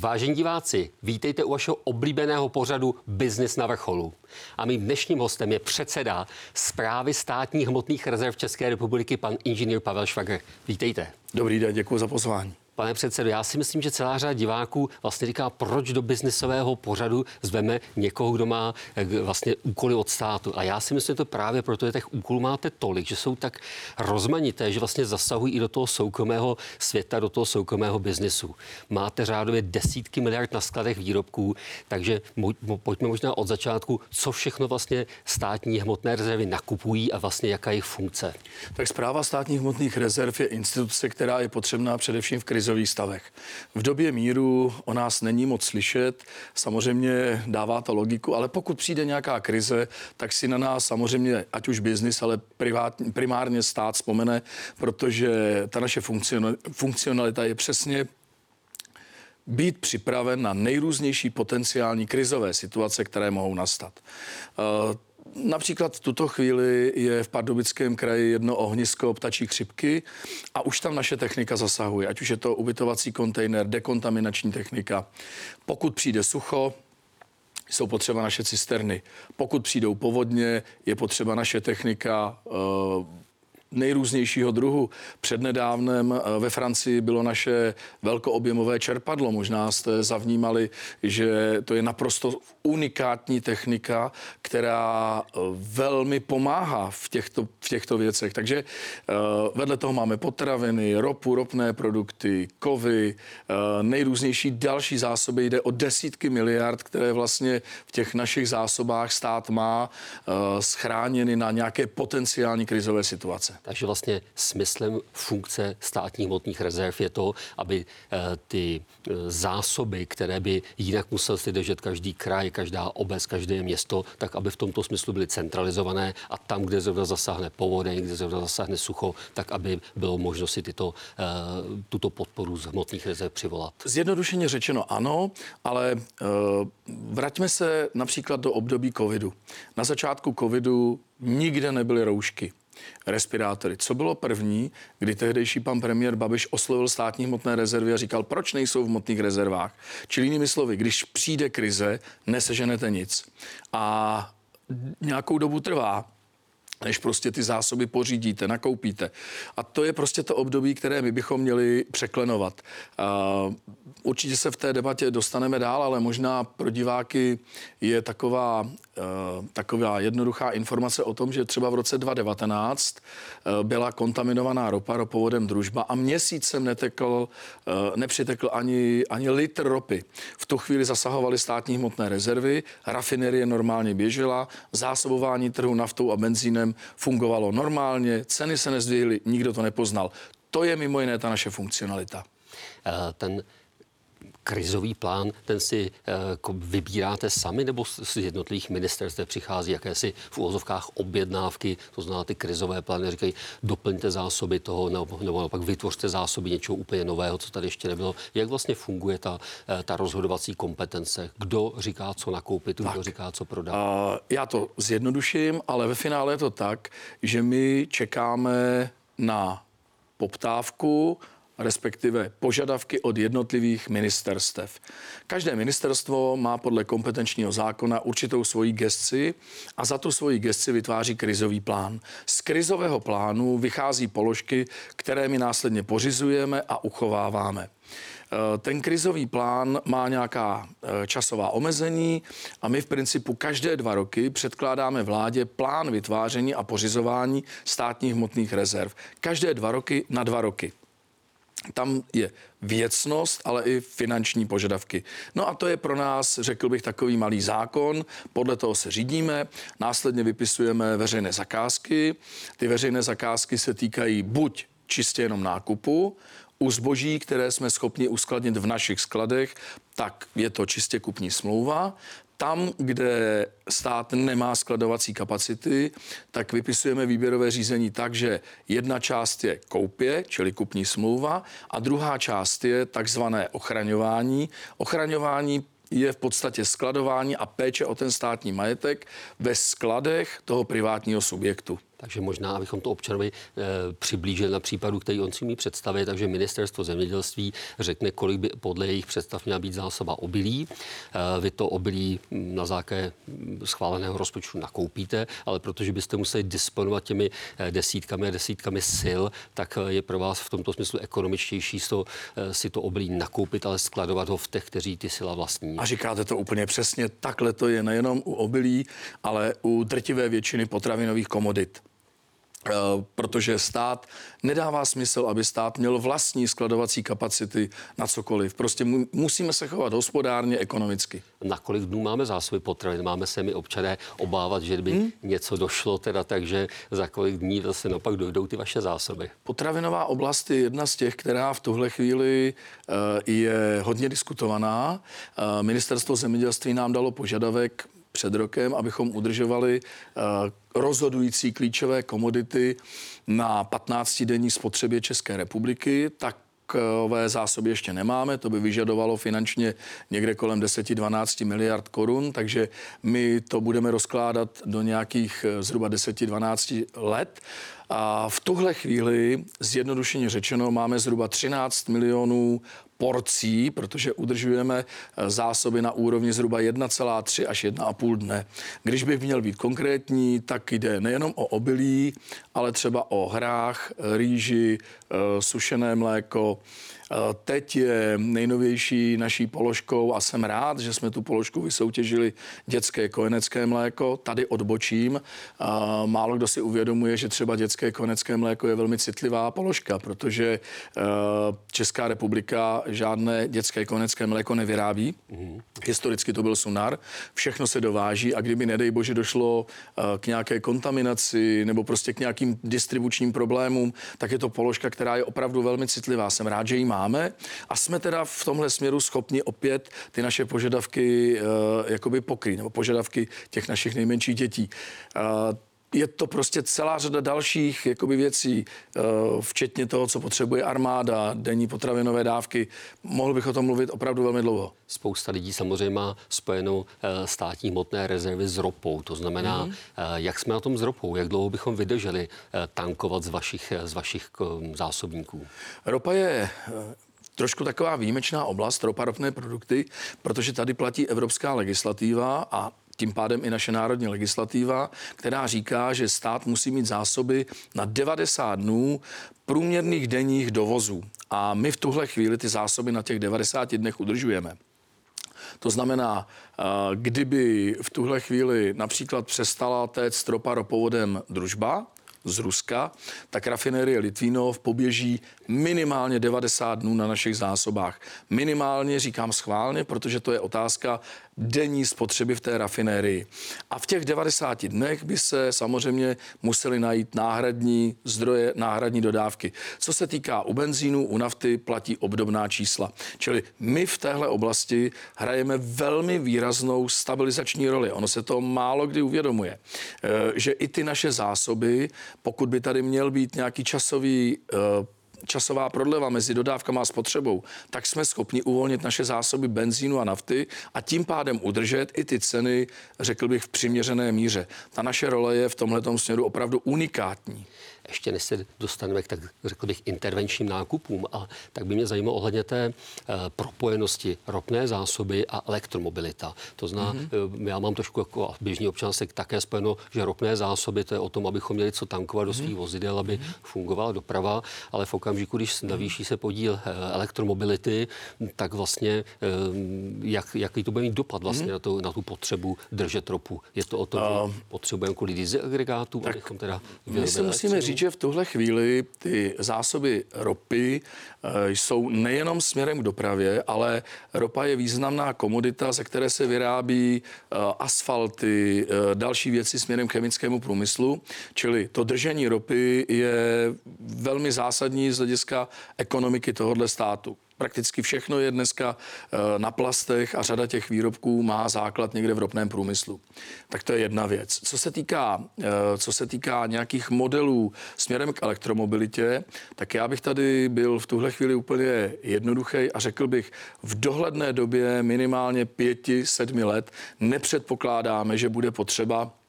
Vážení diváci, vítejte u vašeho oblíbeného pořadu Biznis na vrcholu. A mým dnešním hostem je předseda zprávy státních hmotných rezerv České republiky, pan inženýr Pavel Švagr. Vítejte. Dobrý den, děkuji za pozvání. Pane předsedo, já si myslím, že celá řada diváků vlastně říká, proč do biznisového pořadu zveme někoho, kdo má eh, vlastně úkoly od státu. A já si myslím, že to právě proto, že těch úkolů máte tolik, že jsou tak rozmanité, že vlastně zasahují i do toho soukromého světa, do toho soukromého biznisu. Máte řádově desítky miliard na skladech výrobků, takže pojďme možná od začátku, co všechno vlastně státní hmotné rezervy nakupují a vlastně jaká je jejich funkce. Tak zpráva státních hmotných rezerv je instituce, která je potřebná především v krizi krizových stavech. V době míru o nás není moc slyšet, samozřejmě dává to logiku, ale pokud přijde nějaká krize, tak si na nás samozřejmě, ať už biznis, ale privát, primárně stát vzpomene, protože ta naše funkcionalita je přesně být připraven na nejrůznější potenciální krizové situace, které mohou nastat. Například v tuto chvíli je v Pardubickém kraji jedno ohnisko ptačí chřipky a už tam naše technika zasahuje, ať už je to ubytovací kontejner, dekontaminační technika. Pokud přijde sucho, jsou potřeba naše cisterny. Pokud přijdou povodně, je potřeba naše technika, eh, nejrůznějšího druhu. Přednedávnem eh, ve Francii bylo naše velkoobjemové čerpadlo. Možná jste zavnímali, že to je naprosto unikátní technika, která eh, velmi pomáhá v těchto, v těchto věcech. Takže eh, vedle toho máme potraviny, ropu, ropné produkty, kovy, nejrůznější další zásoby. Jde o desítky miliard, které vlastně v těch našich zásobách stát má schráněny na nějaké potenciální krizové situace. Takže vlastně smyslem funkce státních hmotných rezerv je to, aby eh, ty eh, zásoby, které by jinak musel si držet každý kraj, každá obec, každé město, tak aby v tomto smyslu byly centralizované a tam, kde zrovna zasáhne povodeň, kde zrovna zasáhne sucho, tak aby bylo možno si tyto, eh, tuto podporu z hmotných rezerv přivolat. Zjednodušeně řečeno ano, ale vraťme se například do období covidu. Na začátku covidu nikde nebyly roušky respirátory. Co bylo první, kdy tehdejší pan premiér Babiš oslovil státní hmotné rezervy a říkal, proč nejsou v hmotných rezervách? Čili jinými slovy, když přijde krize, neseženete nic. A nějakou dobu trvá, než prostě ty zásoby pořídíte, nakoupíte. A to je prostě to období, které my bychom měli překlenovat. Určitě se v té debatě dostaneme dál, ale možná pro diváky je taková, taková jednoduchá informace o tom, že třeba v roce 2019 byla kontaminovaná ropa ropovodem družba a měsíc jsem netekl, nepřitekl ani, ani litr ropy. V tu chvíli zasahovaly státní hmotné rezervy, rafinerie normálně běžela, zásobování trhu naftou a benzínem fungovalo normálně, ceny se nezdvihly, nikdo to nepoznal. To je mimo jiné ta naše funkcionalita. Eh, ten krizový plán, ten si uh, vybíráte sami, nebo z jednotlivých ministerstv přichází jakési v úvozovkách objednávky, to znamená ty krizové plány, říkají, doplňte zásoby toho, nebo, nebo naopak vytvořte zásoby něčeho úplně nového, co tady ještě nebylo. Jak vlastně funguje ta, uh, ta rozhodovací kompetence? Kdo říká, co nakoupit, tak. kdo říká, co prodat? Uh, já to zjednoduším, ale ve finále je to tak, že my čekáme na poptávku, respektive požadavky od jednotlivých ministerstev. Každé ministerstvo má podle kompetenčního zákona určitou svoji gesci a za tu svoji gesci vytváří krizový plán. Z krizového plánu vychází položky, které my následně pořizujeme a uchováváme. E, ten krizový plán má nějaká e, časová omezení a my v principu každé dva roky předkládáme vládě plán vytváření a pořizování státních hmotných rezerv. Každé dva roky na dva roky. Tam je věcnost, ale i finanční požadavky. No a to je pro nás, řekl bych, takový malý zákon. Podle toho se řídíme. Následně vypisujeme veřejné zakázky. Ty veřejné zakázky se týkají buď čistě jenom nákupu, u zboží, které jsme schopni uskladnit v našich skladech, tak je to čistě kupní smlouva. Tam, kde stát nemá skladovací kapacity, tak vypisujeme výběrové řízení tak, že jedna část je koupě, čili kupní smlouva, a druhá část je takzvané ochraňování. Ochraňování je v podstatě skladování a péče o ten státní majetek ve skladech toho privátního subjektu. Takže možná, abychom to občanovi e, přiblížili na případu, který on si umí představit, takže ministerstvo zemědělství řekne, kolik by podle jejich představ měla být zásoba obilí. E, vy to obilí na základě schváleného rozpočtu nakoupíte, ale protože byste museli disponovat těmi desítkami a desítkami sil, tak je pro vás v tomto smyslu ekonomičtější to, si to obilí nakoupit, ale skladovat ho v těch, kteří ty sila vlastní. A říkáte to úplně přesně, takhle to je nejenom u obilí, ale u drtivé většiny potravinových komodit. Eh, protože stát nedává smysl, aby stát měl vlastní skladovací kapacity na cokoliv. Prostě musíme se chovat hospodárně, ekonomicky. Na kolik dnů máme zásoby potravin? Máme se mi občané obávat, že by hmm? něco došlo, teda takže za kolik dní zase naopak dojdou ty vaše zásoby? Potravinová oblast je jedna z těch, která v tuhle chvíli uh, je hodně diskutovaná. Uh, Ministerstvo zemědělství nám dalo požadavek před rokem, abychom udržovali uh, rozhodující klíčové komodity na 15-denní spotřebě České republiky, tak takové zásoby ještě nemáme, to by vyžadovalo finančně někde kolem 10-12 miliard korun, takže my to budeme rozkládat do nějakých eh, zhruba 10-12 let. A v tuhle chvíli, zjednodušeně řečeno, máme zhruba 13 milionů porcí, protože udržujeme eh, zásoby na úrovni zhruba 1,3 až 1,5 dne. Když bych měl být konkrétní, tak jde nejenom o obilí, ale třeba o hrách, rýži, eh, sušené mléko, Eh, teď je nejnovější naší položkou a jsem rád, že jsme tu položku vysoutěžili dětské kojenecké mléko. Tady odbočím. Eh, málo kdo si uvědomuje, že třeba dětské kojenecké mléko je velmi citlivá položka, protože eh, Česká republika žádné dětské kojenecké mléko nevyrábí. Mm-hmm. Historicky to byl Sunar. Všechno se dováží a kdyby, nedej bože, došlo k nějaké kontaminaci nebo prostě k nějakým distribučním problémům, tak je to položka, která je opravdu velmi citlivá. Jsem rád, že ji má máme a jsme teda v tomhle směru schopni opět ty naše požadavky uh, jakoby pokrýt, nebo požadavky těch našich nejmenších dětí. Uh, je to prostě celá řada dalších jakoby věcí, eh, včetně toho, co potřebuje armáda, denní potravinové dávky. Mohl bych o tom mluvit opravdu velmi dlouho. Spousta lidí samozřejmě má spojenou státní hmotné rezervy s ropou. To znamená, mm-hmm. jak jsme na tom s ropou, jak dlouho bychom vydrželi tankovat z vašich, z vašich zásobníků? Ropa je trošku taková výjimečná oblast, ropa ropné produkty, protože tady platí evropská legislativa a tím pádem i naše národní legislativa, která říká, že stát musí mít zásoby na 90 dnů průměrných denních dovozů. A my v tuhle chvíli ty zásoby na těch 90 dnech udržujeme. To znamená, kdyby v tuhle chvíli například přestala téct ropa ropovodem družba, z Ruska, tak rafinérie Litvínov poběží minimálně 90 dnů na našich zásobách. Minimálně říkám schválně, protože to je otázka denní spotřeby v té rafinérii. A v těch 90 dnech by se samozřejmě museli najít náhradní zdroje, náhradní dodávky. Co se týká u benzínu, u nafty platí obdobná čísla. Čili my v téhle oblasti hrajeme velmi výraznou stabilizační roli. Ono se to málo kdy uvědomuje, eh, že i ty naše zásoby, pokud by tady měl být nějaký časový eh, časová prodleva mezi dodávkama a spotřebou, tak jsme schopni uvolnit naše zásoby benzínu a nafty a tím pádem udržet i ty ceny, řekl bych, v přiměřené míře. Ta naše role je v tomhle směru opravdu unikátní ještě než se dostaneme k tak řekl bych intervenčním nákupům, a tak by mě zajímalo ohledně té uh, propojenosti ropné zásoby a elektromobilita. To znamená, mm-hmm. já mám trošku jako běžný občan se také spojeno, že ropné zásoby to je o tom, abychom měli co tankovat do svých mm-hmm. vozidel, aby mm-hmm. fungovala doprava, ale v okamžiku, když navýší se podíl uh, elektromobility, tak vlastně jak, jaký to bude mít dopad vlastně mm-hmm. na, to, na tu potřebu držet ropu? Je to o tom, uh, že potřebujeme kvůli agregátů, abychom teda my si musíme říct, že v tuhle chvíli ty zásoby ropy eh, jsou nejenom směrem k dopravě, ale ropa je významná komodita, ze které se vyrábí eh, asfalty, eh, další věci směrem k chemickému průmyslu. Čili to držení ropy je velmi zásadní z hlediska ekonomiky tohohle státu prakticky všechno je dneska eh, na plastech a řada těch výrobků má základ někde v ropném průmyslu. Tak to je jedna věc. Co se týká, eh, co se týká nějakých modelů směrem k elektromobilitě, tak já bych tady byl v tuhle chvíli úplně jednoduchý a řekl bych, v dohledné době minimálně pěti, sedmi let nepředpokládáme, že bude potřeba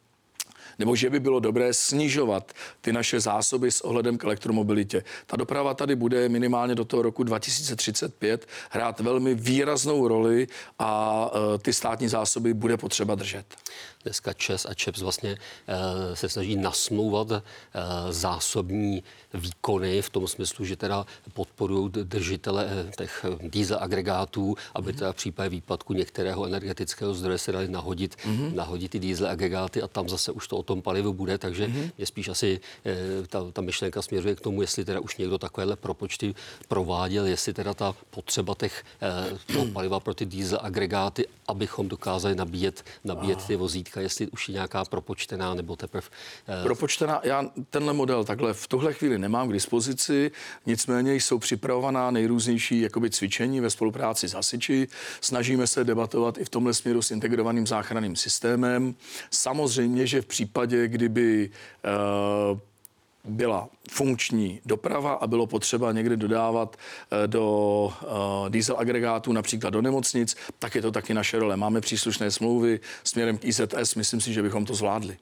nebo že by bylo dobré snižovat ty naše zásoby s ohledem k elektromobilitě. Ta doprava tady bude minimálně do toho roku 2035 hrát velmi výraznou roli a e, ty státní zásoby bude potřeba držet. Dneska ČES a ČEPS vlastně e, se snaží nasmlouvat e, zásobní výkony v tom smyslu, že teda podporují držitele těch diesel agregátů, aby teda v případě výpadku některého energetického zdroje se dali nahodit, mm-hmm. nahodit ty diesel agregáty a tam zase už to o tom palivu bude, takže mm-hmm. je spíš asi ta, ta myšlenka směřuje k tomu, jestli teda už někdo takovéhle propočty prováděl, jestli teda ta potřeba těch toho paliva pro ty diesel agregáty, abychom dokázali nabíjet, nabíjet ty vozítka, jestli už je nějaká propočtená nebo teprve... Eh... Propočtená, já tenhle model takhle v tuhle chvíli nemám k dispozici, nicméně jsou připravovaná nejrůznější jakoby cvičení ve spolupráci s hasiči. Snažíme se debatovat i v tomhle směru s integrovaným záchranným systémem. Samozřejmě, že v případě, kdyby eh, byla funkční doprava a bylo potřeba někde dodávat eh, do uh, diesel agregátů, například do nemocnic, tak je to taky naše role. Máme příslušné smlouvy směrem k IZS, myslím si, že bychom to zvládli.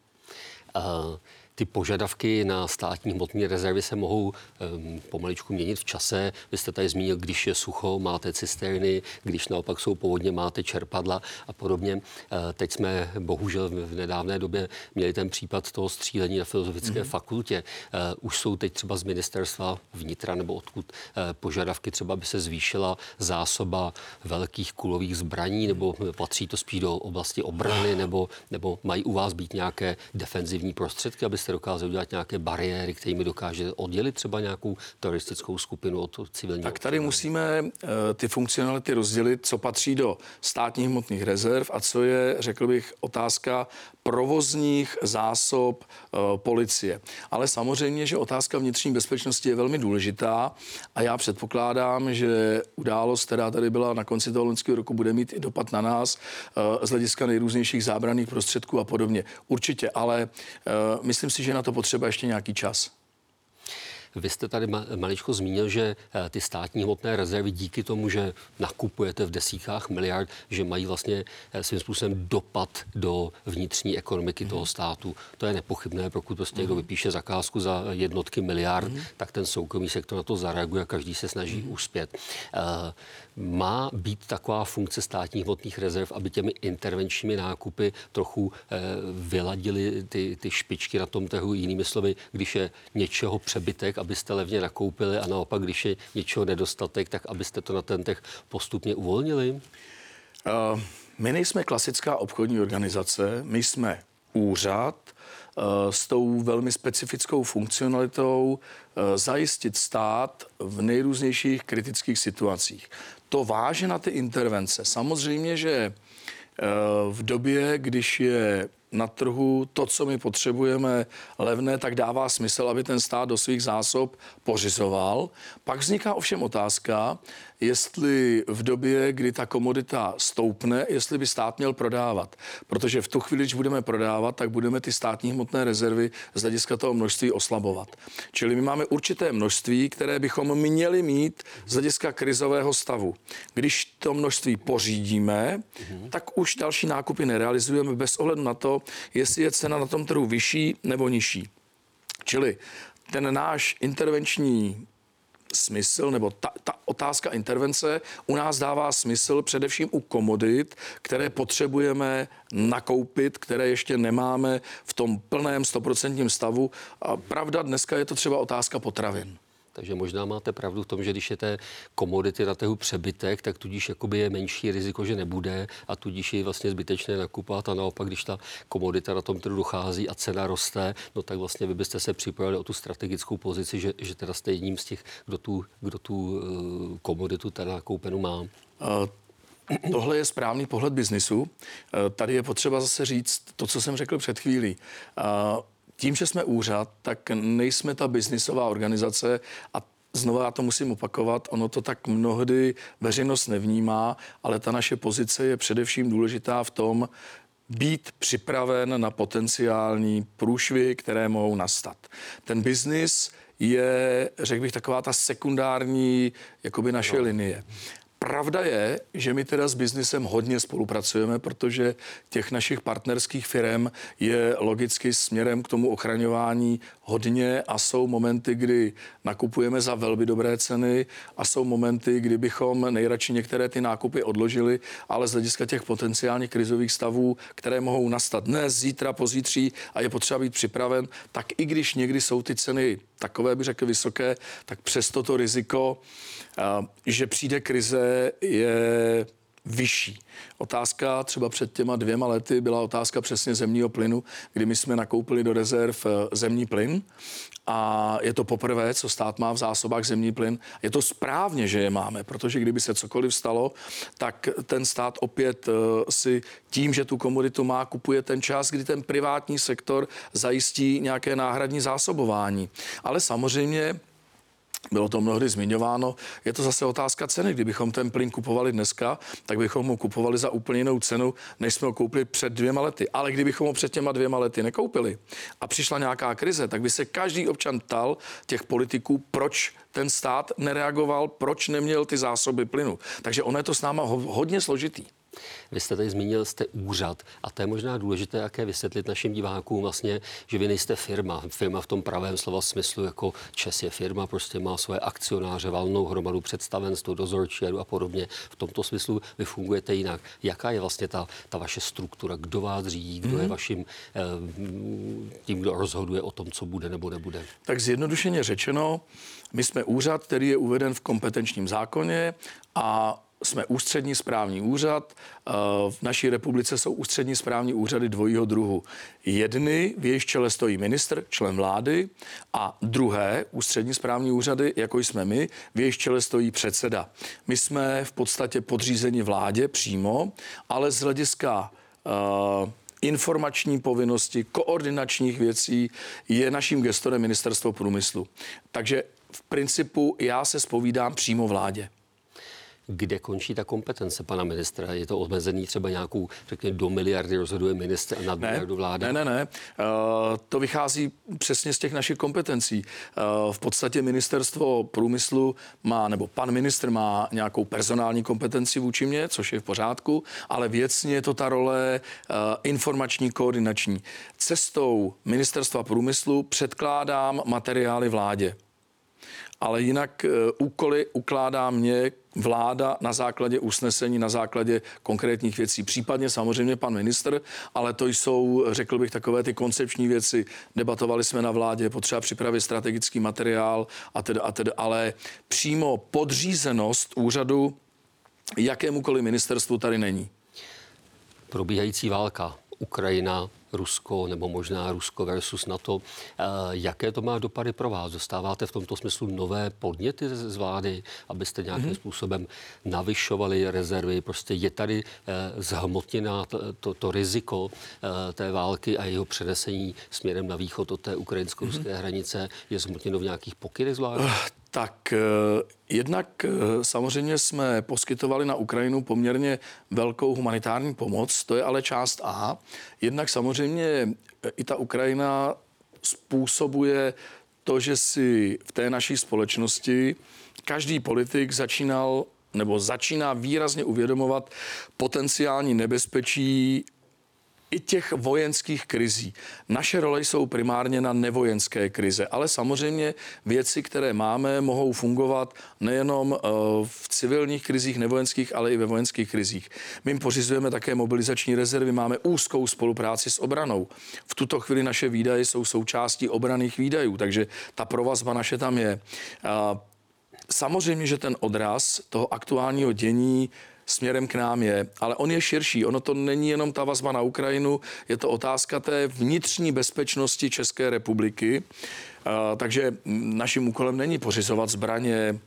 Uh ty požadavky na státní hmotné rezervy se mohou um, pomaličku měnit v čase. Vy jste tady zmínil, když je sucho, máte cisterny, když naopak jsou povodně, máte čerpadla a podobně. Uh, teď jsme bohužel v nedávné době měli ten případ toho střílení na Filozofické mm-hmm. fakultě. Uh, už jsou teď třeba z ministerstva vnitra nebo odkud uh, požadavky třeba, by se zvýšila zásoba velkých kulových zbraní, nebo patří to spíš do oblasti obrany, nebo, nebo mají u vás být nějaké defenzivní prostředky, abyste jste dokázali udělat nějaké bariéry, kterými dokáže oddělit třeba nějakou teroristickou skupinu od civilního? Tak tady musíme uh, ty funkcionality rozdělit, co patří do státních hmotných rezerv a co je, řekl bych, otázka provozních zásob uh, policie. Ale samozřejmě, že otázka vnitřní bezpečnosti je velmi důležitá a já předpokládám, že událost, která tady byla na konci toho loňského roku, bude mít i dopad na nás uh, z hlediska nejrůznějších zábranných prostředků a podobně. Určitě, ale uh, myslím si, že na to potřeba ještě nějaký čas. Vy jste tady maličko zmínil, že eh, ty státní hmotné rezervy díky tomu, že nakupujete v desítkách miliard, že mají vlastně eh, svým způsobem dopad do vnitřní ekonomiky mm. toho státu. To je nepochybné, pokud prostě někdo mhm. vypíše zakázku za jednotky miliard, mm. tak ten soukromý sektor na to zareaguje a každý se snaží mm. uspět. Uh, má být taková funkce státních hmotných rezerv, aby těmi intervenčními nákupy trochu eh, vyladili ty, ty špičky na tom trhu. Jinými slovy, když je něčeho přebytek, abyste levně nakoupili a naopak, když je něčeho nedostatek, tak abyste to na ten trh postupně uvolnili? Uh, my nejsme klasická obchodní organizace, my jsme úřad, Eh, s tou velmi specifickou funkcionalitou eh, zajistit stát v nejrůznějších kritických situacích. To váže na ty intervence. Samozřejmě, že v době, když je na trhu to, co my potřebujeme levné, tak dává smysl, aby ten stát do svých zásob pořizoval. Pak vzniká ovšem otázka, jestli v době, kdy ta komodita stoupne, jestli by stát měl prodávat. Protože v tu chvíli, když budeme prodávat, tak budeme ty státní hmotné rezervy z hlediska toho množství oslabovat. Čili my máme určité množství, které bychom měli mít z hlediska krizového stavu. Když to množství pořídíme, tak už další nákupy nerealizujeme bez ohledu na to, jestli je cena na tom trhu vyšší nebo nižší. Čili ten náš intervenční smysl, nebo ta, ta otázka intervence u nás dává smysl především u komodit, které potřebujeme nakoupit, které ještě nemáme v tom plném stoprocentním stavu. A pravda, dneska je to třeba otázka potravin. Takže možná máte pravdu v tom, že když je té komodity na trhu přebytek, tak tudíž jakoby je menší riziko, že nebude a tudíž je vlastně zbytečné nakupovat a naopak, když ta komodita na tom trhu dochází a cena roste, no tak vlastně vy byste se připravili o tu strategickou pozici, že, že teda jste jedním z těch, kdo tu, kdo tu uh, komoditu teda nakoupenou má. Uh, Tohle je správný pohled biznisu. Eh, tady je potřeba zase říct to, co jsem řekl před chvílí tím, že jsme úřad, tak nejsme ta biznisová organizace a Znova já to musím opakovat, ono to tak mnohdy veřejnost nevnímá, ale ta naše pozice je především důležitá v tom, být připraven na potenciální průšvy, které mohou nastat. Ten biznis je, řekl bych, taková ta sekundární jakoby naše no. linie. Pravda je, že my teda s biznisem hodně spolupracujeme, protože těch našich partnerských firm je logicky směrem k tomu ochraňování hodně a jsou momenty, kdy nakupujeme za velmi dobré ceny a jsou momenty, kdy bychom nejradši některé ty nákupy odložili, ale z hlediska těch potenciálních krizových stavů, které mohou nastat dnes, zítra, pozítří a je potřeba být připraven, tak i když někdy jsou ty ceny takové, bych řekl, vysoké, tak přesto to riziko, že přijde krize, je vyšší. Otázka třeba před těma dvěma lety byla otázka přesně zemního plynu, kdy my jsme nakoupili do rezerv eh, zemní plyn a je to poprvé, co stát má v zásobách zemní plyn. Je to správně, že je máme, protože kdyby se cokoliv stalo, tak ten stát opět uh, si tím, že tu komoditu má, kupuje ten čas, kdy ten privátní sektor zajistí nějaké náhradní zásobování. Ale samozřejmě bylo to mnohdy zmiňováno. Je to zase otázka ceny. Kdybychom ten plyn kupovali dneska, tak bychom ho kupovali za úplně jinou cenu, než jsme ho koupili před dvěma lety. Ale kdybychom ho před těma dvěma lety nekoupili a přišla nějaká krize, tak by se každý občan ptal těch politiků, proč ten stát nereagoval, proč neměl ty zásoby plynu. Takže ono je to s náma hodně složitý. Vy jste tady zmínil, jste úřad a to je možná důležité, jaké vysvětlit našim divákům vlastně, že vy nejste firma. Firma v tom pravém slova smyslu, jako Čes je firma, prostě má svoje akcionáře, valnou hromadu představenstvo, dozorčí a podobně. V tomto smyslu vy fungujete jinak. Jaká je vlastně ta, ta vaše struktura? Kdo vás řídí? Kdo mm-hmm. je mhm. vaším eh, tím, kdo rozhoduje o tom, co bude nebo nebude? Tak zjednodušeně řečeno, my jsme úřad, který je uveden v kompetenčním zákoně a jsme ústřední správní úřad. V naší republice jsou ústřední správní úřady dvojího druhu. Jedny, v jejich čele stojí ministr, člen vlády, a druhé ústřední správní úřady, jako jsme my, v jejich čele stojí předseda. My jsme v podstatě podřízeni vládě přímo, ale z hlediska uh, informační povinnosti, koordinačních věcí je naším gestorem ministerstvo průmyslu. Takže v principu já se spovídám přímo vládě kde končí ta kompetence pana ministra? Je to omezený třeba nějakou, řekněme, do miliardy rozhoduje ministr a nad ne, miliardu vláda? Ne, ne, ne. Uh, to vychází přesně z těch našich kompetencí. Uh, v podstatě ministerstvo průmyslu má, nebo pan ministr má nějakou personální kompetenci vůči mě, což je v pořádku, ale věcně je to ta role uh, informační, koordinační. Cestou ministerstva průmyslu předkládám materiály vládě ale jinak úkoly ukládá mě vláda na základě usnesení, na základě konkrétních věcí. Případně samozřejmě pan minister, ale to jsou, řekl bych, takové ty koncepční věci. Debatovali jsme na vládě, potřeba připravit strategický materiál a teda, a teda, ale přímo podřízenost úřadu jakémukoliv ministerstvu tady není. Probíhající válka, Ukrajina, Rusko nebo možná Rusko versus NATO. Eh, jaké to má dopady pro vás? Dostáváte v tomto smyslu nové podněty z vlády, abyste nějakým mm-hmm. způsobem navyšovali rezervy? Prostě je tady eh, zhmotněná to, to, to riziko eh, té války a jeho přenesení směrem na východ od té ukrajinsko-ruské mm-hmm. hranice je zhmotněno v nějakých pokynech z vlády? Tak jednak samozřejmě jsme poskytovali na Ukrajinu poměrně velkou humanitární pomoc, to je ale část A. Jednak samozřejmě samozřejmě i ta Ukrajina způsobuje to, že si v té naší společnosti každý politik začínal nebo začíná výrazně uvědomovat potenciální nebezpečí i těch vojenských krizí. Naše role jsou primárně na nevojenské krize, ale samozřejmě věci, které máme, mohou fungovat nejenom eh, v civilních krizích, nevojenských, ale i ve vojenských krizích. My pořizujeme také mobilizační rezervy, máme úzkou spolupráci s obranou. V tuto chvíli naše výdaje jsou součástí obraných výdajů, takže ta provazba naše tam je. Samozřejmě, že ten odraz toho aktuálního dění směrem k nám je, ale on je širší. Ono to není jenom ta vazba na Ukrajinu, je to otázka té vnitřní bezpečnosti České republiky. Takže naším úkolem není pořizovat zbraně,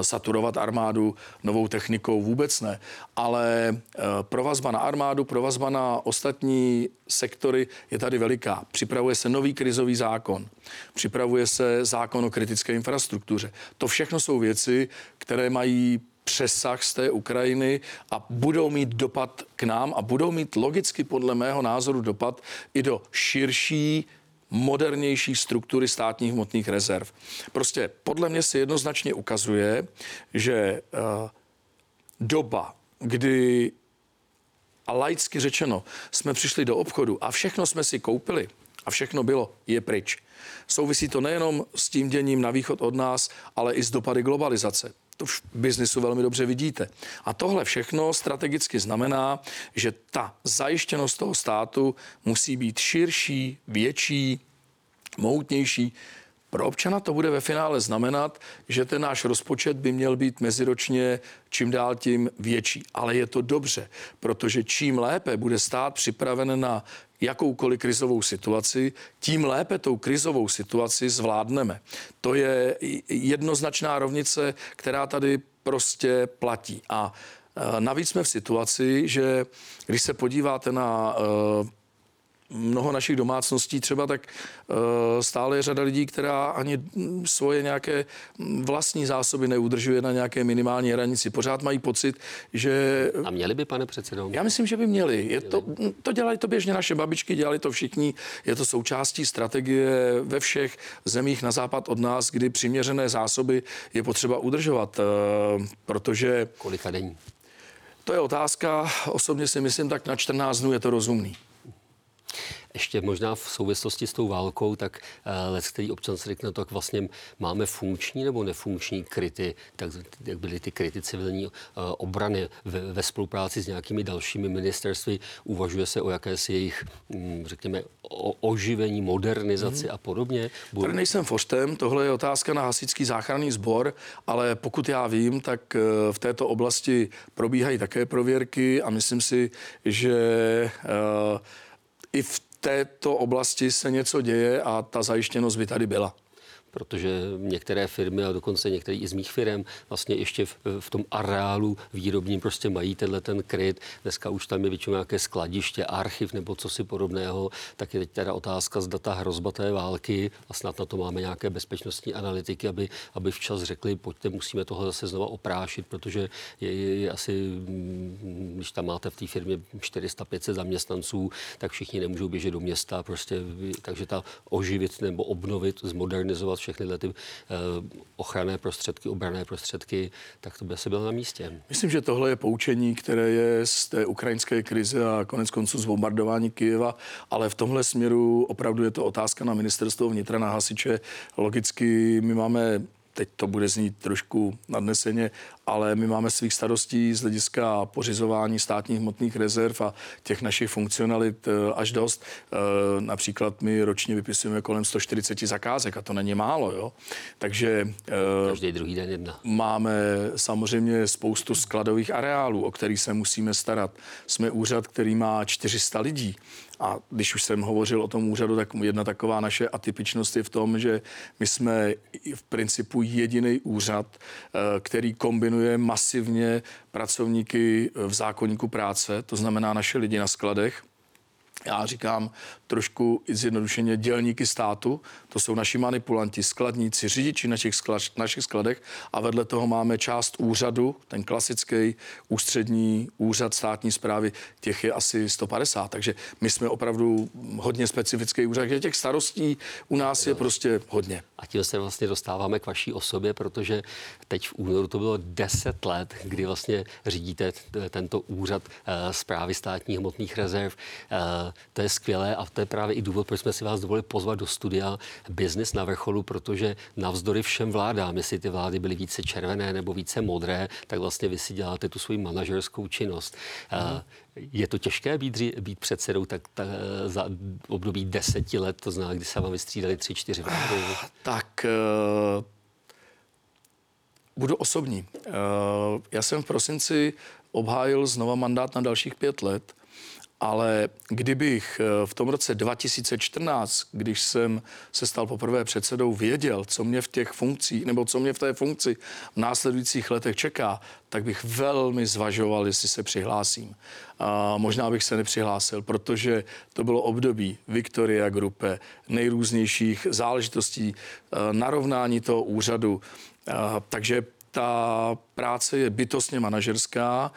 saturovat armádu novou technikou, vůbec ne. Ale provazba na armádu, provazba na ostatní sektory je tady veliká. Připravuje se nový krizový zákon, připravuje se zákon o kritické infrastruktuře. To všechno jsou věci, které mají přesah z té Ukrajiny a budou mít dopad k nám a budou mít logicky podle mého názoru dopad i do širší modernější struktury státních hmotných rezerv. Prostě podle mě se jednoznačně ukazuje, že uh, doba, kdy a laicky řečeno, jsme přišli do obchodu a všechno jsme si koupili a všechno bylo, je pryč. Souvisí to nejenom s tím děním na východ od nás, ale i s dopady globalizace. To v biznisu velmi dobře vidíte. A tohle všechno strategicky znamená, že ta zajištěnost toho státu musí být širší, větší, mohutnější, pro občana to bude ve finále znamenat, že ten náš rozpočet by měl být meziročně čím dál tím větší. Ale je to dobře, protože čím lépe bude stát připraven na jakoukoliv krizovou situaci, tím lépe tou krizovou situaci zvládneme. To je jednoznačná rovnice, která tady prostě platí. A e, Navíc jsme v situaci, že když se podíváte na e, mnoho našich domácností třeba, tak uh, stále je řada lidí, která ani svoje nějaké vlastní zásoby neudržuje na nějaké minimální hranici. Pořád mají pocit, že... A měli by, pane předsedo? Já myslím, že by měli. Je to, to dělají to běžně naše babičky, dělali to všichni. Je to součástí strategie ve všech zemích na západ od nás, kdy přiměřené zásoby je potřeba udržovat, uh, protože... Kolika denní? To je otázka. Osobně si myslím, tak na 14 dnů je to rozumný ještě možná v souvislosti s tou válkou, tak uh, let, který občan se řekne, tak vlastně máme funkční nebo nefunkční kryty, tak jak byly ty kryty civilní uh, obrany ve, ve spolupráci s nějakými dalšími ministerstvy, uvažuje se o jakési jejich, um, řekněme, o, oživení, modernizaci mm. a podobně. Budu... Tady nejsem foštem, tohle je otázka na hasičský záchranný sbor, ale pokud já vím, tak uh, v této oblasti probíhají také prověrky a myslím si, že uh, i v této oblasti se něco děje a ta zajištěnost by tady byla protože některé firmy a dokonce některé i z mých firm vlastně ještě v, v tom areálu výrobním prostě mají tenhle ten kryt. Dneska už tam je většinou nějaké skladiště, archiv nebo co si podobného. Tak je teď teda otázka, zda ta hrozba té války a snad na to máme nějaké bezpečnostní analytiky, aby, aby včas řekli, pojďte, musíme tohle zase znova oprášit, protože je, je, je asi, mm, když tam máte v té firmě 400-500 zaměstnanců, tak všichni nemůžou běžet do města, prostě, takže ta oživit nebo obnovit, zmodernizovat všechny ty uh, ochranné prostředky, obrané prostředky, tak to by asi bylo na místě. Myslím, že tohle je poučení, které je z té ukrajinské krize a konec konců z bombardování Kyjeva, ale v tomhle směru opravdu je to otázka na ministerstvo vnitra, na hasiče. Logicky my máme teď to bude znít trošku nadneseně, ale my máme svých starostí z hlediska pořizování státních hmotných rezerv a těch našich funkcionalit eh, až dost. Eh, například my ročně vypisujeme kolem 140 zakázek a to není málo. Jo? Takže eh, každý druhý den jedna. Máme samozřejmě spoustu skladových areálů, o kterých se musíme starat. Jsme úřad, který má 400 lidí. A když už jsem hovořil o tom úřadu, tak jedna taková naše atypičnost je v tom, že my jsme v principu jediný úřad, který kombinuje masivně pracovníky v zákonníku práce, to znamená naše lidi na skladech, já říkám trošku zjednodušeně dělníky státu, to jsou naši manipulanti, skladníci, řidiči našich, sklad, našich skladech a vedle toho máme část úřadu, ten klasický ústřední úřad státní zprávy, těch je asi 150, takže my jsme opravdu hodně specifický úřad, že těch starostí u nás je prostě hodně. A tím se vlastně dostáváme k vaší osobě, protože teď v únoru to bylo 10 let, kdy vlastně řídíte tento úřad zprávy eh, státních hmotných rezerv. Eh, to je skvělé a to je právě i důvod, proč jsme si vás dovolili pozvat do studia Business na vrcholu, protože navzdory všem vládám, jestli ty vlády byly více červené nebo více modré, tak vlastně vy si děláte tu svoji manažerskou činnost. Mm. Je to těžké být, být předsedou tak, tak za období deseti let, to znamená, kdy se vám vystřídali tři, čtyři vlády? Tak uh, budu osobní. Uh, já jsem v prosinci obhájil znova mandát na dalších pět let ale kdybych eh, v tom roce 2014, když jsem se stal poprvé předsedou, věděl, co mě v těch funkcích, nebo co mě v té funkci v následujících letech čeká, tak bych velmi zvažoval, jestli se přihlásím. A možná bych se nepřihlásil, protože to bylo období Victoria Grupe, nejrůznějších záležitostí, eh, narovnání toho úřadu. Takže ta práce je bytostně manažerská.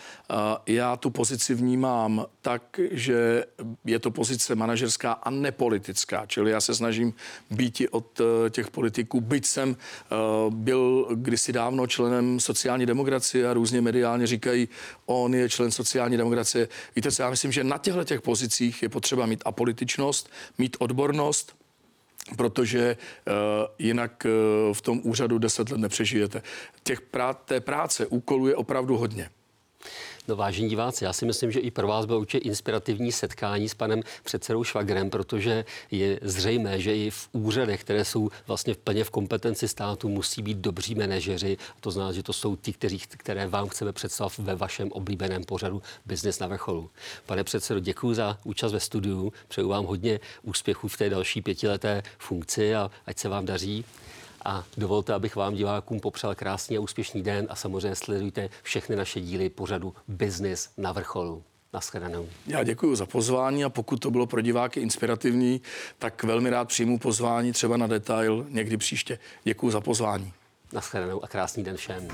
Já tu pozici vnímám tak, že je to pozice manažerská a nepolitická. Čili já se snažím být od eh, těch politiků, byť jsem eh, byl kdysi dávno členem sociální demokracie a různě mediálně říkají, on je člen sociální demokracie. Víte co, já myslím, že na těchto těch pozicích je potřeba mít apolitičnost, mít odbornost, protože uh, jinak uh, v tom úřadu deset let nepřežijete. Těch prá- té práce, úkolů je opravdu hodně. No vážení diváci, já si myslím, že i pro vás bylo určitě inspirativní setkání s panem předsedou Švagrem, protože je zřejmé, že i v úřadech, které jsou vlastně plně v kompetenci státu, musí být dobří manažeři. To znamená, že to jsou ti, kteří, které vám chceme představit ve vašem oblíbeném pořadu Business na vrcholu. Pane předsedo, děkuji za účast ve studiu, přeju vám hodně úspěchů v té další pětileté funkci a ať se vám daří. A dovolte, abych vám divákům popřál krásný a úspěšný den a samozřejmě sledujte všechny naše díly pořadu Business na vrcholu. Naschledanou. Já děkuji za pozvání a pokud to bylo pro diváky inspirativní, tak velmi rád přijmu pozvání třeba na detail někdy příště. Děkuji za pozvání. Naschledanou a krásný den všem.